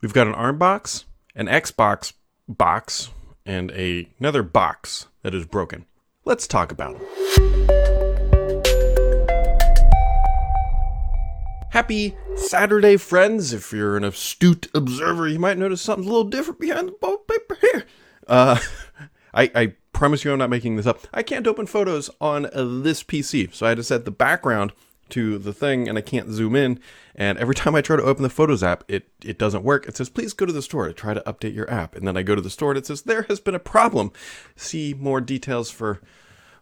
We've got an ARM box, an Xbox box, and a, another box that is broken. Let's talk about them. Happy Saturday, friends. If you're an astute observer, you might notice something's a little different behind the wallpaper here. Uh, I, I promise you I'm not making this up. I can't open photos on uh, this PC, so I had to set the background to the thing and I can't zoom in. And every time I try to open the Photos app, it, it doesn't work. It says, please go to the store to try to update your app. And then I go to the store and it says, there has been a problem. See more details for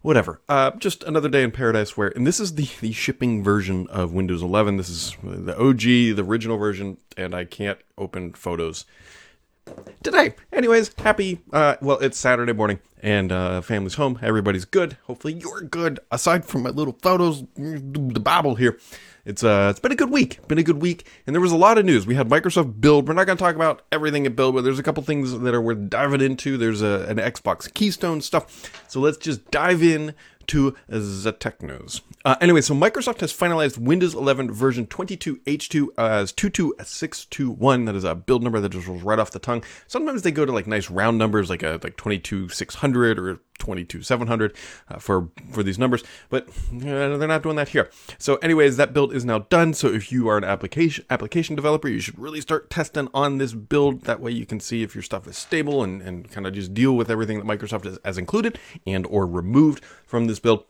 whatever. Uh, just another day in paradise where, and this is the, the shipping version of Windows 11. This is the OG, the original version, and I can't open Photos today. Anyways, happy. Uh, well, it's Saturday morning and uh, family's home. Everybody's good. Hopefully, you're good. Aside from my little photos, the Bible here. It's uh, it's been a good week. Been a good week, and there was a lot of news. We had Microsoft Build. We're not going to talk about everything at Build, but there's a couple things that are worth diving into. There's a, an Xbox Keystone stuff. So let's just dive in to the technos. Uh, anyway, so Microsoft has finalized Windows 11 version 22H2 as 22621. That is a build number that just rolls right off the tongue. Sometimes they go to like nice round numbers, like a like 22600 or 22700 uh, for for these numbers, but uh, they're not doing that here. So, anyways, that build is now done. So, if you are an application application developer, you should really start testing on this build. That way, you can see if your stuff is stable and and kind of just deal with everything that Microsoft has, has included and or removed from this build.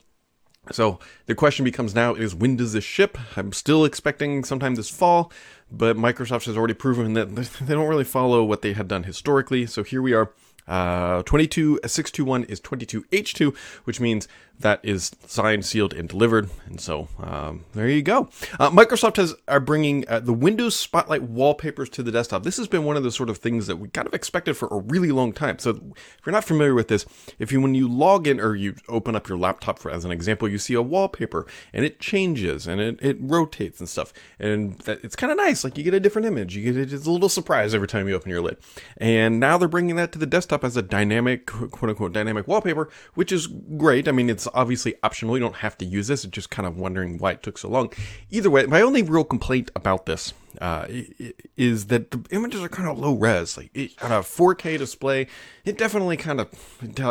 So the question becomes now is when does this ship? I'm still expecting sometime this fall, but Microsoft has already proven that they don't really follow what they had done historically. So here we are uh, 22621 is 22H2, which means that is signed, sealed, and delivered. And so um, there you go. Uh, Microsoft has are bringing uh, the Windows Spotlight wallpapers to the desktop. This has been one of the sort of things that we kind of expected for a really long time. So if you're not familiar with this, if you when you log in or you open up your laptop for as an example, you see a wallpaper and it changes and it, it rotates and stuff, and that, it's kind of nice. Like you get a different image. You get it's a little surprise every time you open your lid. And now they're bringing that to the desktop as a dynamic quote unquote dynamic wallpaper, which is great. I mean, it's obviously optional. You don't have to use this. It's just kind of wondering why it took so long. Either way, my only real complaint about this uh, is that the images are kind of low res. Like it, on a 4K display, it definitely kind of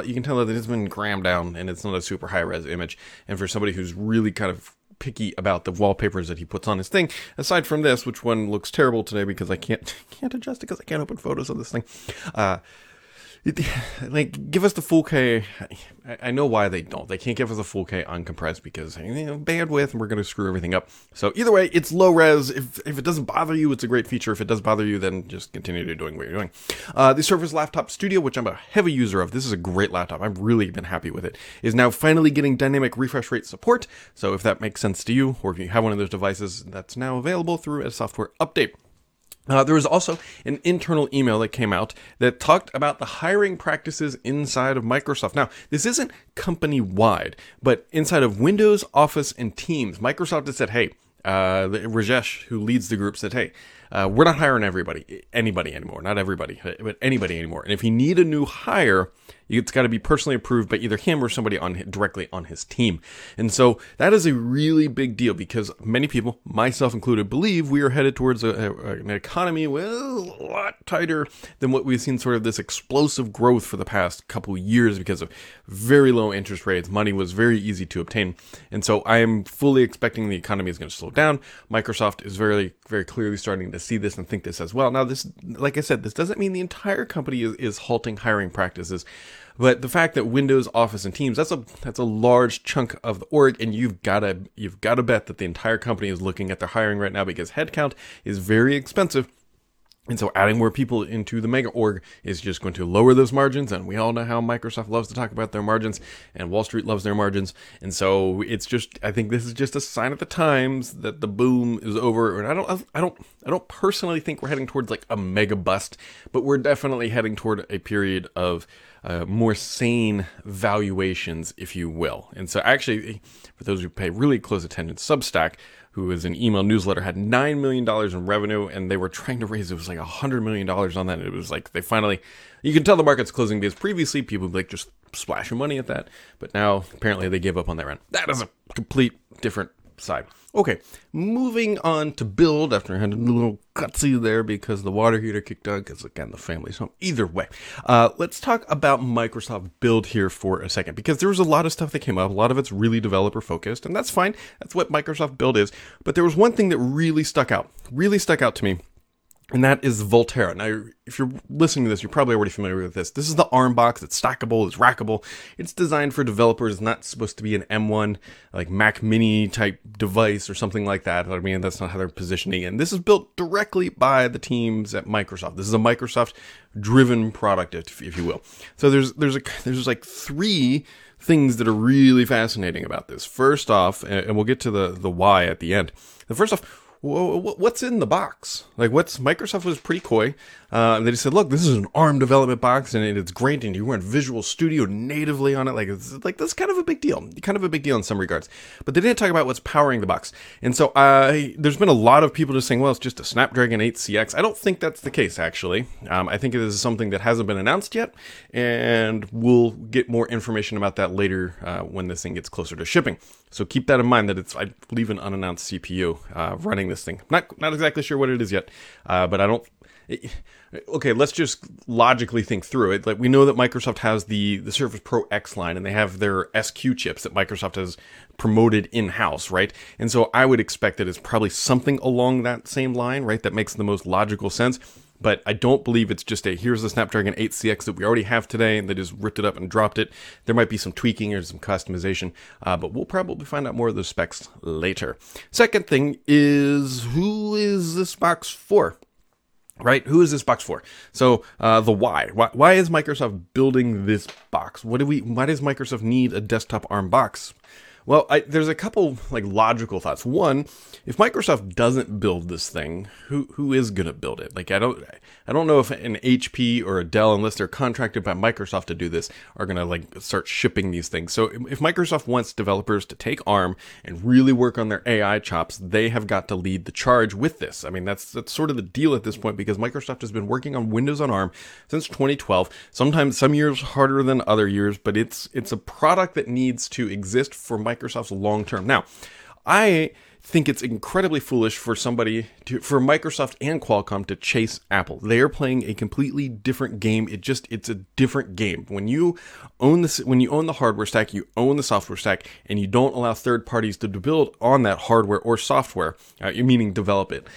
you can tell that it's been crammed down and it's not a super high res image. And for somebody who's really kind of picky about the wallpapers that he puts on his thing. Aside from this, which one looks terrible today because I can't can't adjust it because I can't open photos of this thing. Uh, like give us the full K. I know why they don't. They can't give us a full K uncompressed because you know, bandwidth, and we're going to screw everything up. So either way, it's low res. If if it doesn't bother you, it's a great feature. If it does bother you, then just continue doing what you're doing. Uh, the Surface Laptop Studio, which I'm a heavy user of, this is a great laptop. I've really been happy with it. Is now finally getting dynamic refresh rate support. So if that makes sense to you, or if you have one of those devices, that's now available through a software update. Uh, there was also an internal email that came out that talked about the hiring practices inside of Microsoft. Now, this isn't company wide, but inside of Windows, Office, and Teams, Microsoft has said, hey, uh, Rajesh, who leads the group, said, hey, uh, we're not hiring everybody, anybody anymore, not everybody, but anybody anymore. And if you need a new hire, it's got to be personally approved by either him or somebody on directly on his team. And so that is a really big deal because many people, myself included, believe we are headed towards a, a, an economy well, a lot tighter than what we've seen sort of this explosive growth for the past couple years because of very low interest rates. Money was very easy to obtain. And so I am fully expecting the economy is going to slow down. Microsoft is very, very clearly starting to see this and think this as well. Now, this, like I said, this doesn't mean the entire company is, is halting hiring practices. But the fact that Windows, Office, and Teams that's a that's a large chunk of the org, and you've gotta you've gotta bet that the entire company is looking at their hiring right now because headcount is very expensive. And so adding more people into the mega org is just going to lower those margins. And we all know how Microsoft loves to talk about their margins and Wall Street loves their margins. And so it's just, I think this is just a sign of the times that the boom is over. And I don't, I don't, I don't personally think we're heading towards like a mega bust, but we're definitely heading toward a period of uh, more sane valuations, if you will. And so, actually, for those who pay really close attention, Substack, who is an email newsletter, had $9 million in revenue, and they were trying to raise, it was like $100 million on that. And it was like, they finally, you can tell the market's closing because previously people like just splashing money at that. But now, apparently, they gave up on their end. That is a complete different side. Okay, moving on to build after I had a little cutsy there because the water heater kicked on because again the family's home. Either way, uh, let's talk about Microsoft Build here for a second because there was a lot of stuff that came up. A lot of it's really developer focused, and that's fine. That's what Microsoft Build is. But there was one thing that really stuck out, really stuck out to me and that is Volterra. Now, if you're listening to this, you're probably already familiar with this. This is the ARM box. It's stackable. It's rackable. It's designed for developers. It's not supposed to be an M1 like Mac Mini type device or something like that. I mean, that's not how they're positioning it. And this is built directly by the teams at Microsoft. This is a Microsoft driven product, if, if you will. So there's there's a there's like three things that are really fascinating about this. First off, and we'll get to the the why at the end. The first off what's in the box? Like, what's Microsoft was pretty coy. Uh, they just said, look, this is an ARM development box and it's great, and you run Visual Studio natively on it. Like, it's like that's kind of a big deal, kind of a big deal in some regards. But they didn't talk about what's powering the box. And so, uh, there's been a lot of people just saying, well, it's just a Snapdragon 8 CX. I don't think that's the case, actually. Um, I think it is something that hasn't been announced yet, and we'll get more information about that later uh, when this thing gets closer to shipping. So keep that in mind that it's, I believe, an unannounced CPU uh, running this thing. Not not exactly sure what it is yet, uh, but I don't. It, okay, let's just logically think through it. Like we know that Microsoft has the the Surface Pro X line, and they have their SQ chips that Microsoft has promoted in house, right? And so I would expect that it's probably something along that same line, right? That makes the most logical sense but I don't believe it's just a here's the Snapdragon 8CX that we already have today and they just ripped it up and dropped it. There might be some tweaking or some customization, uh, but we'll probably find out more of those specs later. Second thing is who is this box for? right who is this box for so uh, the why. why why is microsoft building this box what do we why does microsoft need a desktop arm box well, I, there's a couple like logical thoughts. One, if Microsoft doesn't build this thing, who who is going to build it? Like I don't I don't know if an HP or a Dell unless they're contracted by Microsoft to do this are going to like start shipping these things. So if Microsoft wants developers to take ARM and really work on their AI chops, they have got to lead the charge with this. I mean, that's that's sort of the deal at this point because Microsoft has been working on Windows on ARM since 2012. Sometimes some years harder than other years, but it's it's a product that needs to exist for Microsoft Microsoft's long term. Now, I think it's incredibly foolish for somebody to for Microsoft and Qualcomm to chase Apple. They are playing a completely different game. It just it's a different game. When you own this when you own the hardware stack, you own the software stack and you don't allow third parties to build on that hardware or software, uh, meaning develop it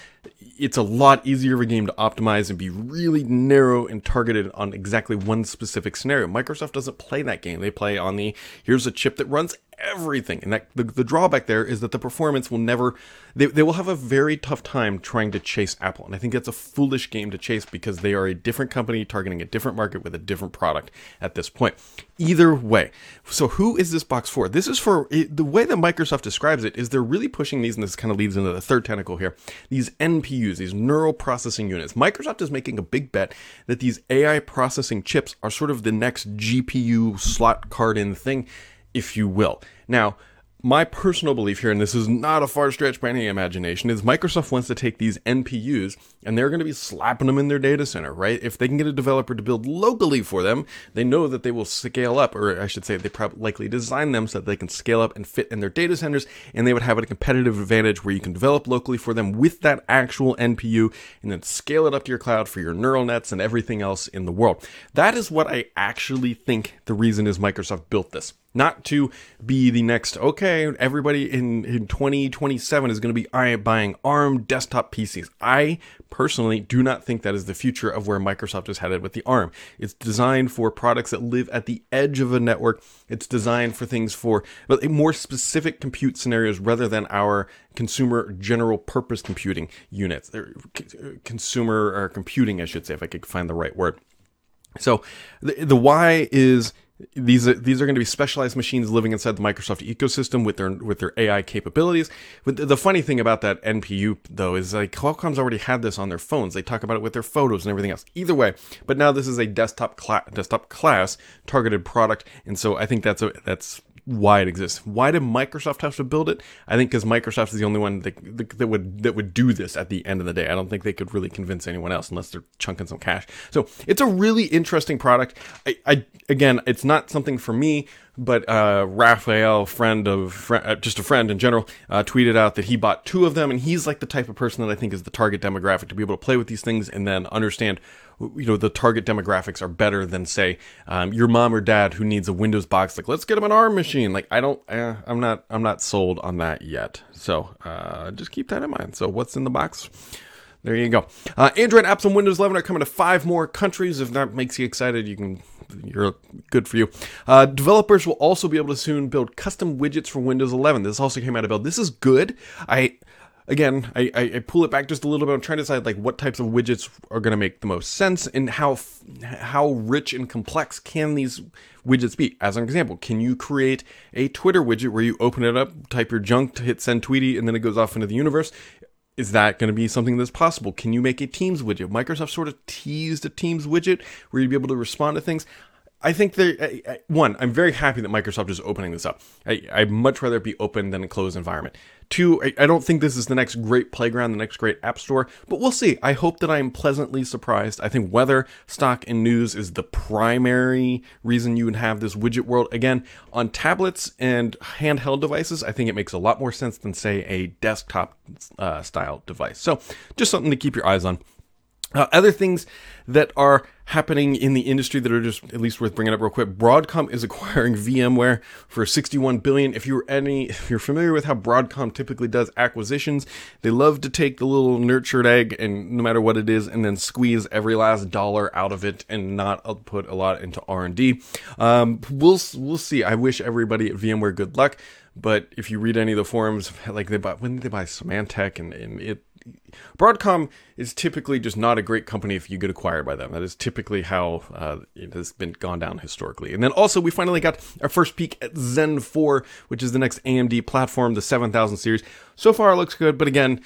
it's a lot easier of a game to optimize and be really narrow and targeted on exactly one specific scenario. Microsoft doesn't play that game. They play on the here's a chip that runs everything. And that the, the drawback there is that the performance will never they, they will have a very tough time trying to chase Apple. And I think that's a foolish game to chase because they are a different company targeting a different market with a different product at this point. Either way. So who is this box for? This is for the way that Microsoft describes it is they're really pushing these and this kind of leads into the third tentacle here. These NPUs, these neural processing units. Microsoft is making a big bet that these AI processing chips are sort of the next GPU slot card in thing if you will. Now, my personal belief here, and this is not a far stretch by any imagination, is Microsoft wants to take these NPUs and they're going to be slapping them in their data center, right? If they can get a developer to build locally for them, they know that they will scale up, or I should say, they probably likely design them so that they can scale up and fit in their data centers, and they would have a competitive advantage where you can develop locally for them with that actual NPU and then scale it up to your cloud for your neural nets and everything else in the world. That is what I actually think the reason is Microsoft built this not to be the next okay everybody in, in 2027 is going to be buying arm desktop pcs i personally do not think that is the future of where microsoft is headed with the arm. It's designed for products that live at the edge of a network. It's designed for things for more specific compute scenarios rather than our consumer general purpose computing units consumer or computing i should say if i could find the right word. So the, the why is these are these are going to be specialized machines living inside the Microsoft ecosystem with their with their AI capabilities. But the, funny thing about that NPU though is like Qualcomm's already had this on their phones. They talk about it with their photos and everything else. Either way, but now this is a desktop desktop class targeted product, and so I think that's a that's why it exists. Why did Microsoft have to build it? I think because Microsoft is the only one that, that, would that would do this at the end of the day. I don't think they could really convince anyone else unless they're chunking some cash. So it's a really interesting product. I, I again, it's not something for me, but uh, Raphael, friend of uh, just a friend in general, uh, tweeted out that he bought two of them, and he's like the type of person that I think is the target demographic to be able to play with these things and then understand you know the target demographics are better than say um, your mom or dad who needs a Windows box. Like let's get them an ARM machine. Like I don't, eh, I'm not, I'm not sold on that yet. So uh, just keep that in mind. So what's in the box? There you go. Uh, Android apps on Windows 11 are coming to five more countries. If that makes you excited, you can. You're good for you. Uh, developers will also be able to soon build custom widgets for Windows 11. This also came out of build. This is good. I again, I, I, pull it back just a little bit. I'm trying to decide like what types of widgets are going to make the most sense and how how rich and complex can these widgets be. As an example, can you create a Twitter widget where you open it up, type your junk hit send tweety, and then it goes off into the universe? Is that going to be something that's possible? Can you make a Teams widget? Microsoft sort of teased a Teams widget where you'd be able to respond to things. I think they one. I'm very happy that Microsoft is opening this up. I, I'd much rather it be open than a closed environment. Two, I, I don't think this is the next great playground, the next great app store, but we'll see. I hope that I am pleasantly surprised. I think weather, stock, and news is the primary reason you would have this widget world. Again, on tablets and handheld devices, I think it makes a lot more sense than, say, a desktop uh, style device. So, just something to keep your eyes on. Uh, other things that are happening in the industry that are just at least worth bringing up real quick. Broadcom is acquiring VMware for 61 billion. If you're any, if you're familiar with how Broadcom typically does acquisitions, they love to take the little nurtured egg and no matter what it is, and then squeeze every last dollar out of it and not put a lot into R and D. Um, we'll we'll see. I wish everybody at VMware good luck. But if you read any of the forums, like they bought, when did they buy Symantec and, and it Broadcom is typically just not a great company if you get acquired by them. That is typically how uh, it has been gone down historically. And then also, we finally got our first peek at Zen 4, which is the next AMD platform, the 7000 series. So far, it looks good, but again,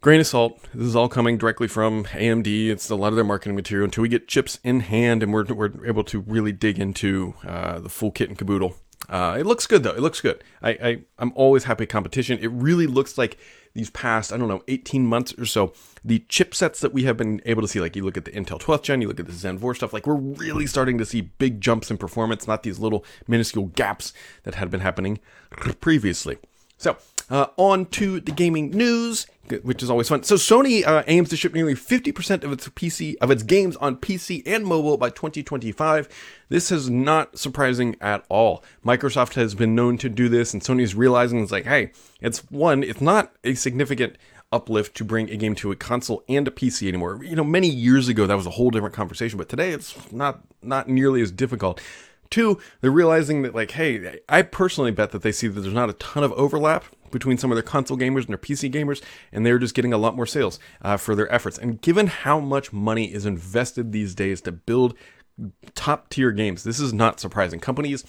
grain of salt. This is all coming directly from AMD. It's a lot of their marketing material until we get chips in hand and we're, we're able to really dig into uh, the full kit and caboodle. Uh, it looks good though. It looks good. I, I I'm always happy competition. It really looks like these past, I don't know, 18 months or so, the chipsets that we have been able to see, like you look at the Intel 12th gen, you look at the Zen 4 stuff, like we're really starting to see big jumps in performance, not these little minuscule gaps that had been happening previously. So, uh, on to the gaming news, which is always fun. So Sony uh, aims to ship nearly 50% of its PC of its games on PC and mobile by 2025. This is not surprising at all. Microsoft has been known to do this, and Sony's realizing it's like, hey, it's one, it's not a significant uplift to bring a game to a console and a PC anymore. You know, many years ago that was a whole different conversation, but today it's not not nearly as difficult. Two, they're realizing that, like, hey, I personally bet that they see that there's not a ton of overlap between some of their console gamers and their PC gamers, and they're just getting a lot more sales uh, for their efforts. And given how much money is invested these days to build top tier games, this is not surprising. Companies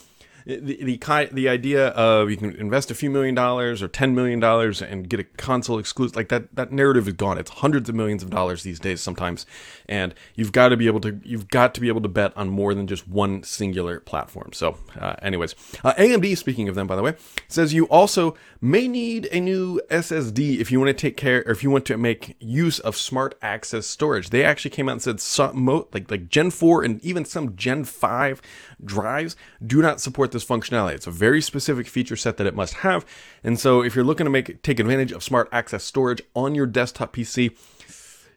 the, the the idea of you can invest a few million dollars or ten million dollars and get a console exclusive like that that narrative is gone. It's hundreds of millions of dollars these days sometimes, and you've got to be able to you've got to be able to bet on more than just one singular platform. So, uh, anyways, uh, AMD speaking of them by the way says you also may need a new SSD if you want to take care or if you want to make use of smart access storage. They actually came out and said some like like Gen four and even some Gen five drives do not support this functionality. It's a very specific feature set that it must have. And so if you're looking to make take advantage of smart access storage on your desktop PC,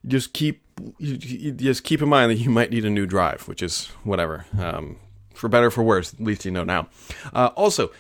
just keep just keep in mind that you might need a new drive, which is whatever. Um, for better for worse, at least you know now. Uh, also,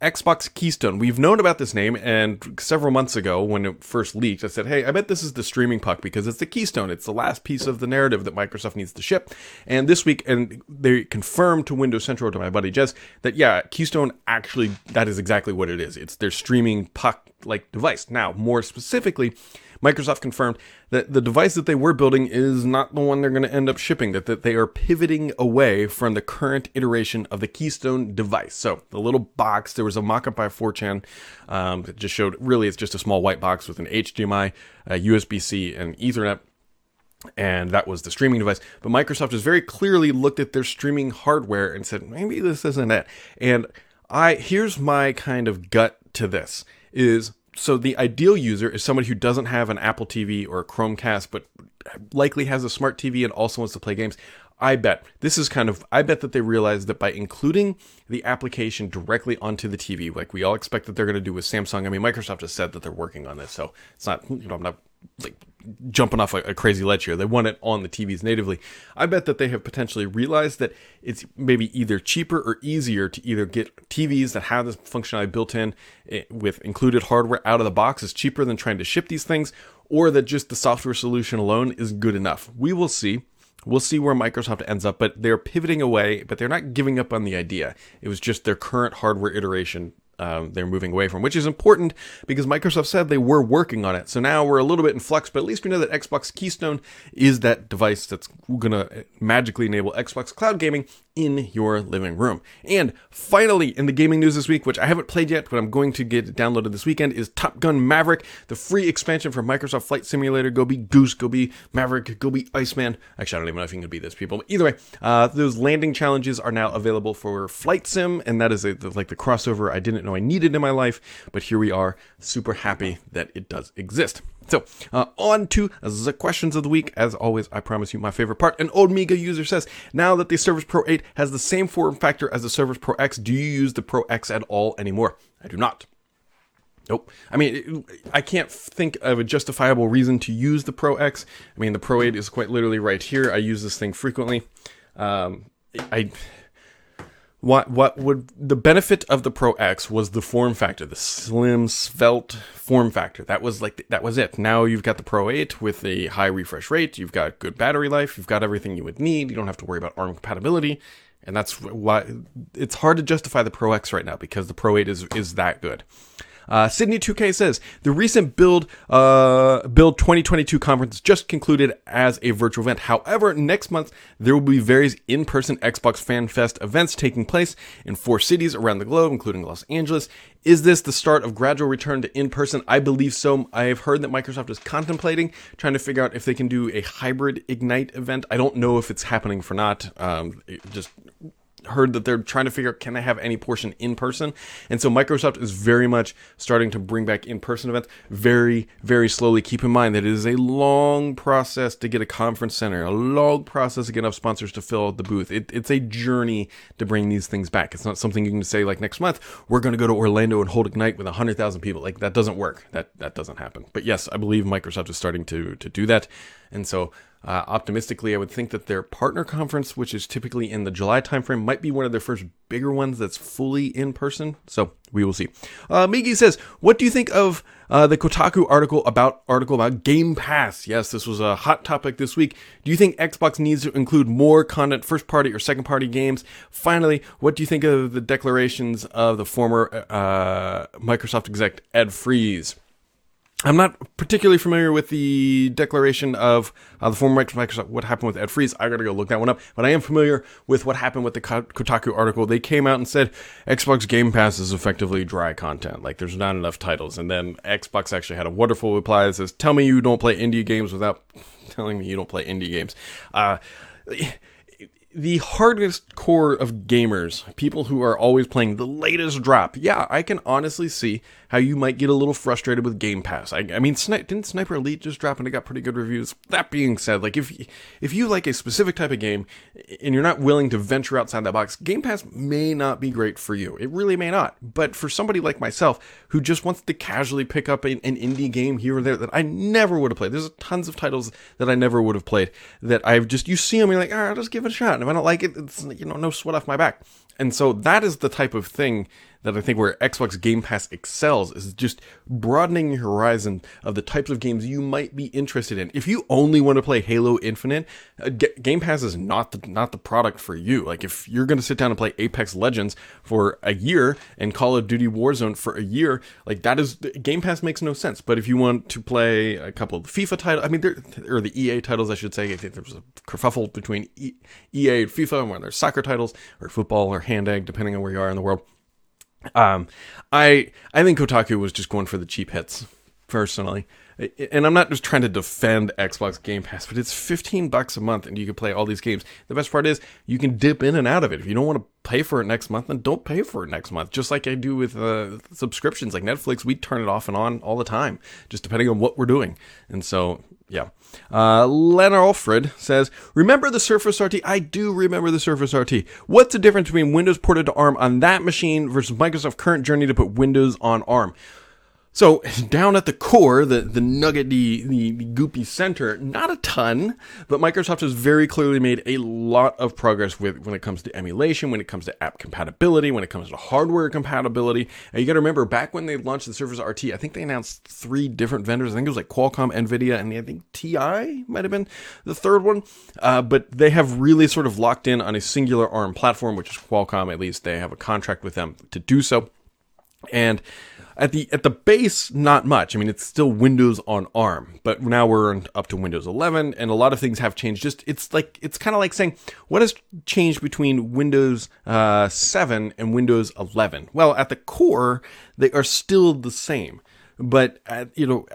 Xbox Keystone. We've known about this name, and several months ago, when it first leaked, I said, "Hey, I bet this is the streaming puck because it's the Keystone. It's the last piece of the narrative that Microsoft needs to ship." And this week, and they confirmed to Windows Central to my buddy Jez that yeah, Keystone actually that is exactly what it is. It's their streaming puck like device. Now, more specifically Microsoft confirmed that the device that they were building is not the one they're going to end up shipping, that, that they are pivoting away from the current iteration of the Keystone device. So the little box, there was a mock-up by 4chan um, that just showed, really it's just a small white box with an HDMI, USB-C, and Ethernet and that was the streaming device. But Microsoft has very clearly looked at their streaming hardware and said, maybe this isn't it. And I here's my kind of gut to this is so the ideal user is somebody who doesn't have an Apple TV or a Chromecast, but likely has a smart TV and also wants to play games. I bet this is kind of I bet that they realize that by including the application directly onto the TV, like we all expect that they're going to do with Samsung. I mean, Microsoft has said that they're working on this, so it's not you know I'm not like jumping off a, a, crazy ledge here. They want it on the TVs natively. I bet that they have potentially realized that it's maybe either cheaper or easier to either get TVs that have this functionality built in eh, with included hardware out of the box is cheaper than trying to ship these things, or that just the software solution alone is good enough. We will see. We'll see where Microsoft ends up, but they're pivoting away, but they're not giving up on the idea. It was just their current hardware iteration um, they're moving away from, which is important because Microsoft said they were working on it. So now we're a little bit in flux, but at least we know that Xbox Keystone is that device that's going to magically enable Xbox Cloud Gaming in your living room. And finally, in the gaming news this week, which I haven't played yet, but I'm going to get downloaded this weekend, is Top Gun Maverick, the free expansion for Microsoft Flight Simulator. Go be Goose, go be Maverick, go be Iceman. Actually, I don't even know if you can be this people. But either way, uh, those landing challenges are now available for Flight Sim, and that is a, like the crossover I didn't know I needed in my life, but here we are, super happy that it does exist. So, uh, on to the questions of the week. As always, I promise you my favorite part. An old Miga user says, now that the Surface Pro 8 has the same form factor as the Surface Pro X, do you use the Pro X at all anymore? I do not. Nope. I mean, I can't think of a justifiable reason to use the Pro X. I mean, the Pro 8 is quite literally right here. I use this thing frequently. Um, I what what would the benefit of the Pro X was the form factor, the slim, svelte form factor. That was like that was it. Now you've got the Pro 8 with a high refresh rate. You've got good battery life. You've got everything you would need. You don't have to worry about ARM compatibility, and that's why it's hard to justify the Pro X right now because the Pro 8 is is that good. Uh, Sydney 2K says the recent build uh, build 2022 conference just concluded as a virtual event. However, next month there will be various in-person Xbox Fan Fest events taking place in four cities around the globe, including Los Angeles. Is this the start of gradual return to in-person? I believe so. I have heard that Microsoft is contemplating trying to figure out if they can do a hybrid Ignite event. I don't know if it's happening for not. Um, just heard that they're trying to figure out can they have any portion in person? And so microsoft is very much starting to bring back in-person events very very slowly. Keep in mind that it is a long process to get a conference center a long process to get enough sponsors to fill out the booth. It, it's a journey to bring these things back. It's not something you can say like next month we're going to go to orlando and hold ignite with 100000 people. Like that doesn't work. That that doesn't happen. But yes i believe microsoft is starting to to do that. And so uh, optimistically, I would think that their partner conference, which is typically in the July timeframe, might be one of their first bigger ones that's fully in person. So we will see. Uh, Migi says, "What do you think of uh, the Kotaku article about article about Game Pass? Yes, this was a hot topic this week. Do you think Xbox needs to include more content, first party or second party games? Finally, what do you think of the declarations of the former uh, Microsoft exec Ed Fries?" I'm not particularly familiar with the declaration of uh, the former Microsoft, what happened with Ed Fries. I gotta go look that one up. But I am familiar with what happened with the Kotaku article. They came out and said Xbox Game Pass is effectively dry content. Like there's not enough titles. And then Xbox actually had a wonderful reply that says, "Tell me you don't play indie games without telling me you don't play indie games." Uh, the hardest core of gamers, people who are always playing the latest drop, yeah, I can honestly see how you might get a little frustrated with Game Pass. I, I mean, Sni- didn't Sniper Elite just drop and it got pretty good reviews? That being said, like if if you like a specific type of game and you're not willing to venture outside that box, Game Pass may not be great for you. It really may not. But for somebody like myself who just wants to casually pick up an, an indie game here or there that I never would have played, there's tons of titles that I never would have played that I've just you see them, and you're like, all right, I'll just give it a shot. And if I don't like it, it's you know no sweat off my back. And so that is the type of thing that I think where Xbox Game Pass excels is just broadening your horizon of the types of games you might be interested in. If you only want to play Halo Infinite, uh, Game Pass is not the not the product for you. Like if you're going to sit down and play Apex Legends for a year and Call of Duty Warzone for a year, like that is Game Pass makes no sense. But if you want to play a couple of FIFA titles, I mean, there or the EA titles, I should say. I think there's a kerfuffle between EA and FIFA, and when there's soccer titles or football or hand egg, depending on where you are in the world. Um, I I think Kotaku was just going for the cheap hits. Personally, and I'm not just trying to defend Xbox Game Pass, but it's 15 bucks a month and you can play all these games. The best part is you can dip in and out of it. If you don't want to pay for it next month, then don't pay for it next month. Just like I do with uh, subscriptions like Netflix, we turn it off and on all the time, just depending on what we're doing. And so, yeah. Uh, Len Alfred says, Remember the Surface RT? I do remember the Surface RT. What's the difference between Windows ported to ARM on that machine versus Microsoft's current journey to put Windows on ARM? So down at the core, the, the nugget, the, the, the, goopy center, not a ton, but Microsoft has very clearly made a lot of progress with when it comes to emulation, when it comes to app compatibility, when it comes to hardware compatibility. And you got to remember, back when they launched the Surface RT, I think they announced three different vendors. I think it was like Qualcomm, Nvidia, and I think TI might have been the third one. Uh, but they have really sort of locked in on a singular ARM platform, which is Qualcomm. At least they have a contract with them to do so. And at the at the base, not much. I mean, it's still Windows on ARM, but now we're up to Windows 11, and a lot of things have changed. Just it's like it's kind of like saying what has changed between Windows uh, 7 and Windows 11. Well, at the core, they are still the same, but at, you know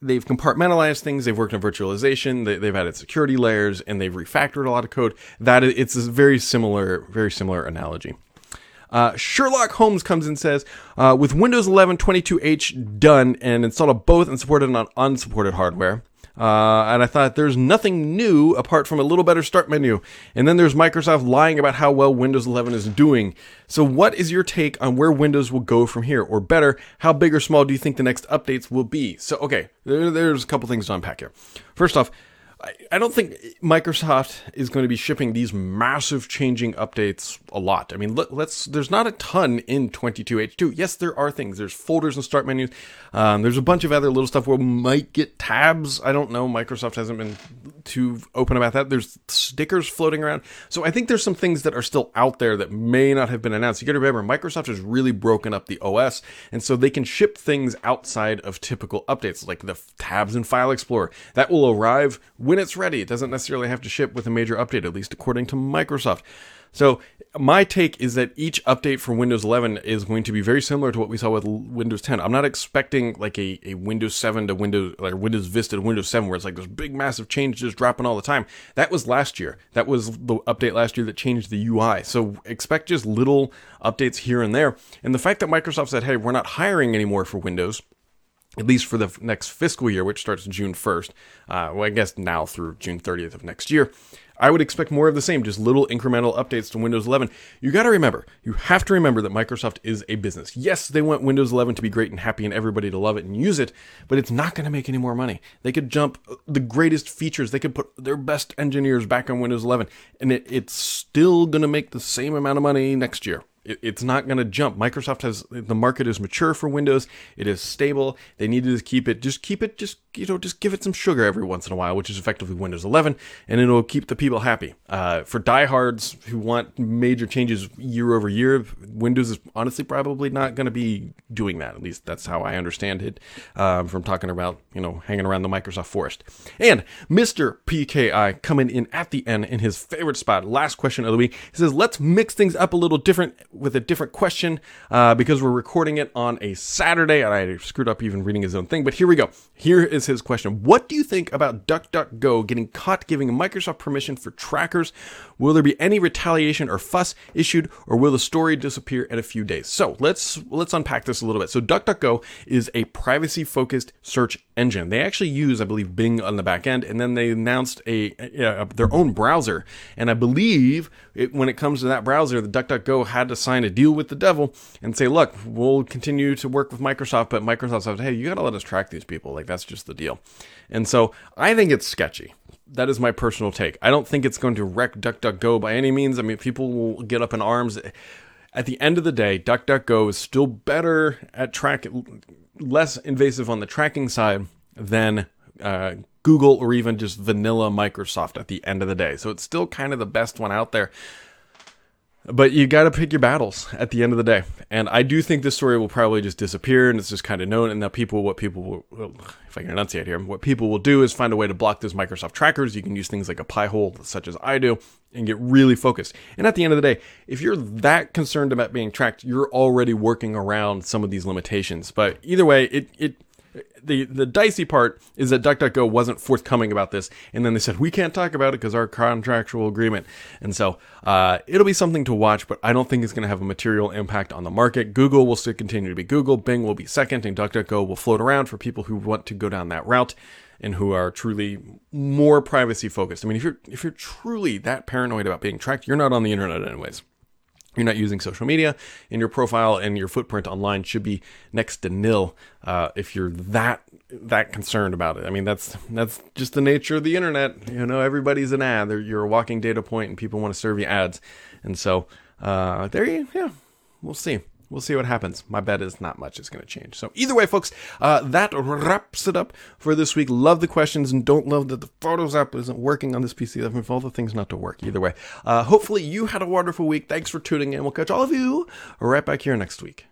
they've compartmentalized things. They've worked on virtualization. They, have added security layers, and they've refactored a lot of code. That it's a very similar, very similar analogy. Uh, Sherlock Holmes comes and says, uh, with Windows 11 22H done and installed both and supported on unsupported hardware. Uh, and I thought there's nothing new apart from a little better start menu. And then there's Microsoft lying about how well Windows 11 is doing. So, what is your take on where Windows will go from here? Or better, how big or small do you think the next updates will be? So, okay, there, there's a couple things to unpack here. First off, I don't think Microsoft is going to be shipping these massive changing updates a lot. I mean, let, us there's not a ton in 22H2. Yes, there are things. There's folders and start menus. Um, there's a bunch of other little stuff where we might get tabs. I don't know. Microsoft hasn't been too open about that. There's stickers floating around. So I think there's some things that are still out there that may not have been announced. You got to remember, Microsoft has really broken up the OS, and so they can ship things outside of typical updates, like the tabs in File Explorer. That will arrive when it's ready. It doesn't necessarily have to ship with a major update, at least according to Microsoft. So my take is that each update for Windows 11 is going to be very similar to what we saw with Windows 10. I'm not expecting like a, a Windows 7 to Windows like Windows Vista to Windows 7 where it's like this big massive change just dropping all the time. That was last year. That was the update last year that changed the UI. So expect just little updates here and there. And the fact that Microsoft said, "Hey, we're not hiring anymore for Windows." At least for the next fiscal year, which starts June 1st, uh, well, I guess now through June 30th of next year, I would expect more of the same, just little incremental updates to Windows 11. You got to remember, you have to remember that Microsoft is a business. Yes, they want Windows 11 to be great and happy and everybody to love it and use it, but it's not going to make any more money. They could jump the greatest features, they could put their best engineers back on Windows 11, and it, it's still going to make the same amount of money next year it's not going to jump. Microsoft has the market is mature for Windows. It is stable. They needed to keep it, just keep it, just you know, just give it some sugar every once in a while, which is effectively Windows 11, and it'll keep the people happy. Uh, for diehards who want major changes year over year, Windows is honestly probably not going to be doing that. At least that's how I understand it um, from talking about you know hanging around the Microsoft forest. And Mr. PKI coming in at the end in his favorite spot. Last question of the week. He says, "Let's mix things up a little different." with a different question uh, because we're recording it on a Saturday, and I screwed up even reading his own thing. But here we go. Here is his question What do you think about DuckDuckGo getting caught giving Microsoft permission for trackers? Will there be any retaliation or fuss issued, or will the story disappear in a few days? So let's let's unpack this a little bit. So DuckDuckGo is a privacy-focused search engine. They actually use, I believe, Bing on the back end, and then they announced a, a their own browser. And I believe it, when it comes to that browser, the DuckDuckGo had to sign a deal with the devil and say, look, we'll continue to work with Microsoft, but Microsoft said, hey, you got to let us track these people. Like, that's just the deal. And so I think it's sketchy. That is my personal take. I don't think it's going to wreck DuckDuckGo by any means. I mean, people will get up in arms. At the end of the day, DuckDuckGo is still better at track, less invasive on the tracking side than uh, Google or even just vanilla Microsoft at the end of the day. So it's still kind of the best one out there. But you got to pick your battles at the end of the day. And I do think this story will probably just disappear and it's just kind of known. And now people, what people will, if I can enunciate here, what people will do is find a way to block those Microsoft trackers. You can use things like a Pi-hole, such as I do, and get really focused. And at the end of the day, if you're that concerned about being tracked, you're already working around some of these limitations. But either way, it, it, the the dicey part is that DuckDuckGo wasn't forthcoming about this, and then they said we can't talk about it because our contractual agreement. And so uh, it'll be something to watch, but I don't think it's going to have a material impact on the market. Google will still continue to be Google, Bing will be second, and DuckDuckGo will float around for people who want to go down that route and who are truly more privacy focused. I mean, if you're if you're truly that paranoid about being tracked, you're not on the internet anyways you're not using social media, and your profile and your footprint online should be next to nil uh, if you're that that concerned about it. I mean, that's that's just the nature of the internet. You know, everybody's an ad. They're, you're a walking data point, and people want to serve you ads. And so uh, there you, yeah, we'll see we'll see what happens. My bet is not much is going to change. So either way, folks, uh, that wraps it up for this week. Love the questions and don't love that the Photos app isn't working on this PC. I've all the things not to work. Either way, uh, hopefully you had a wonderful week. Thanks for tuning in. We'll catch all of you right back here next week.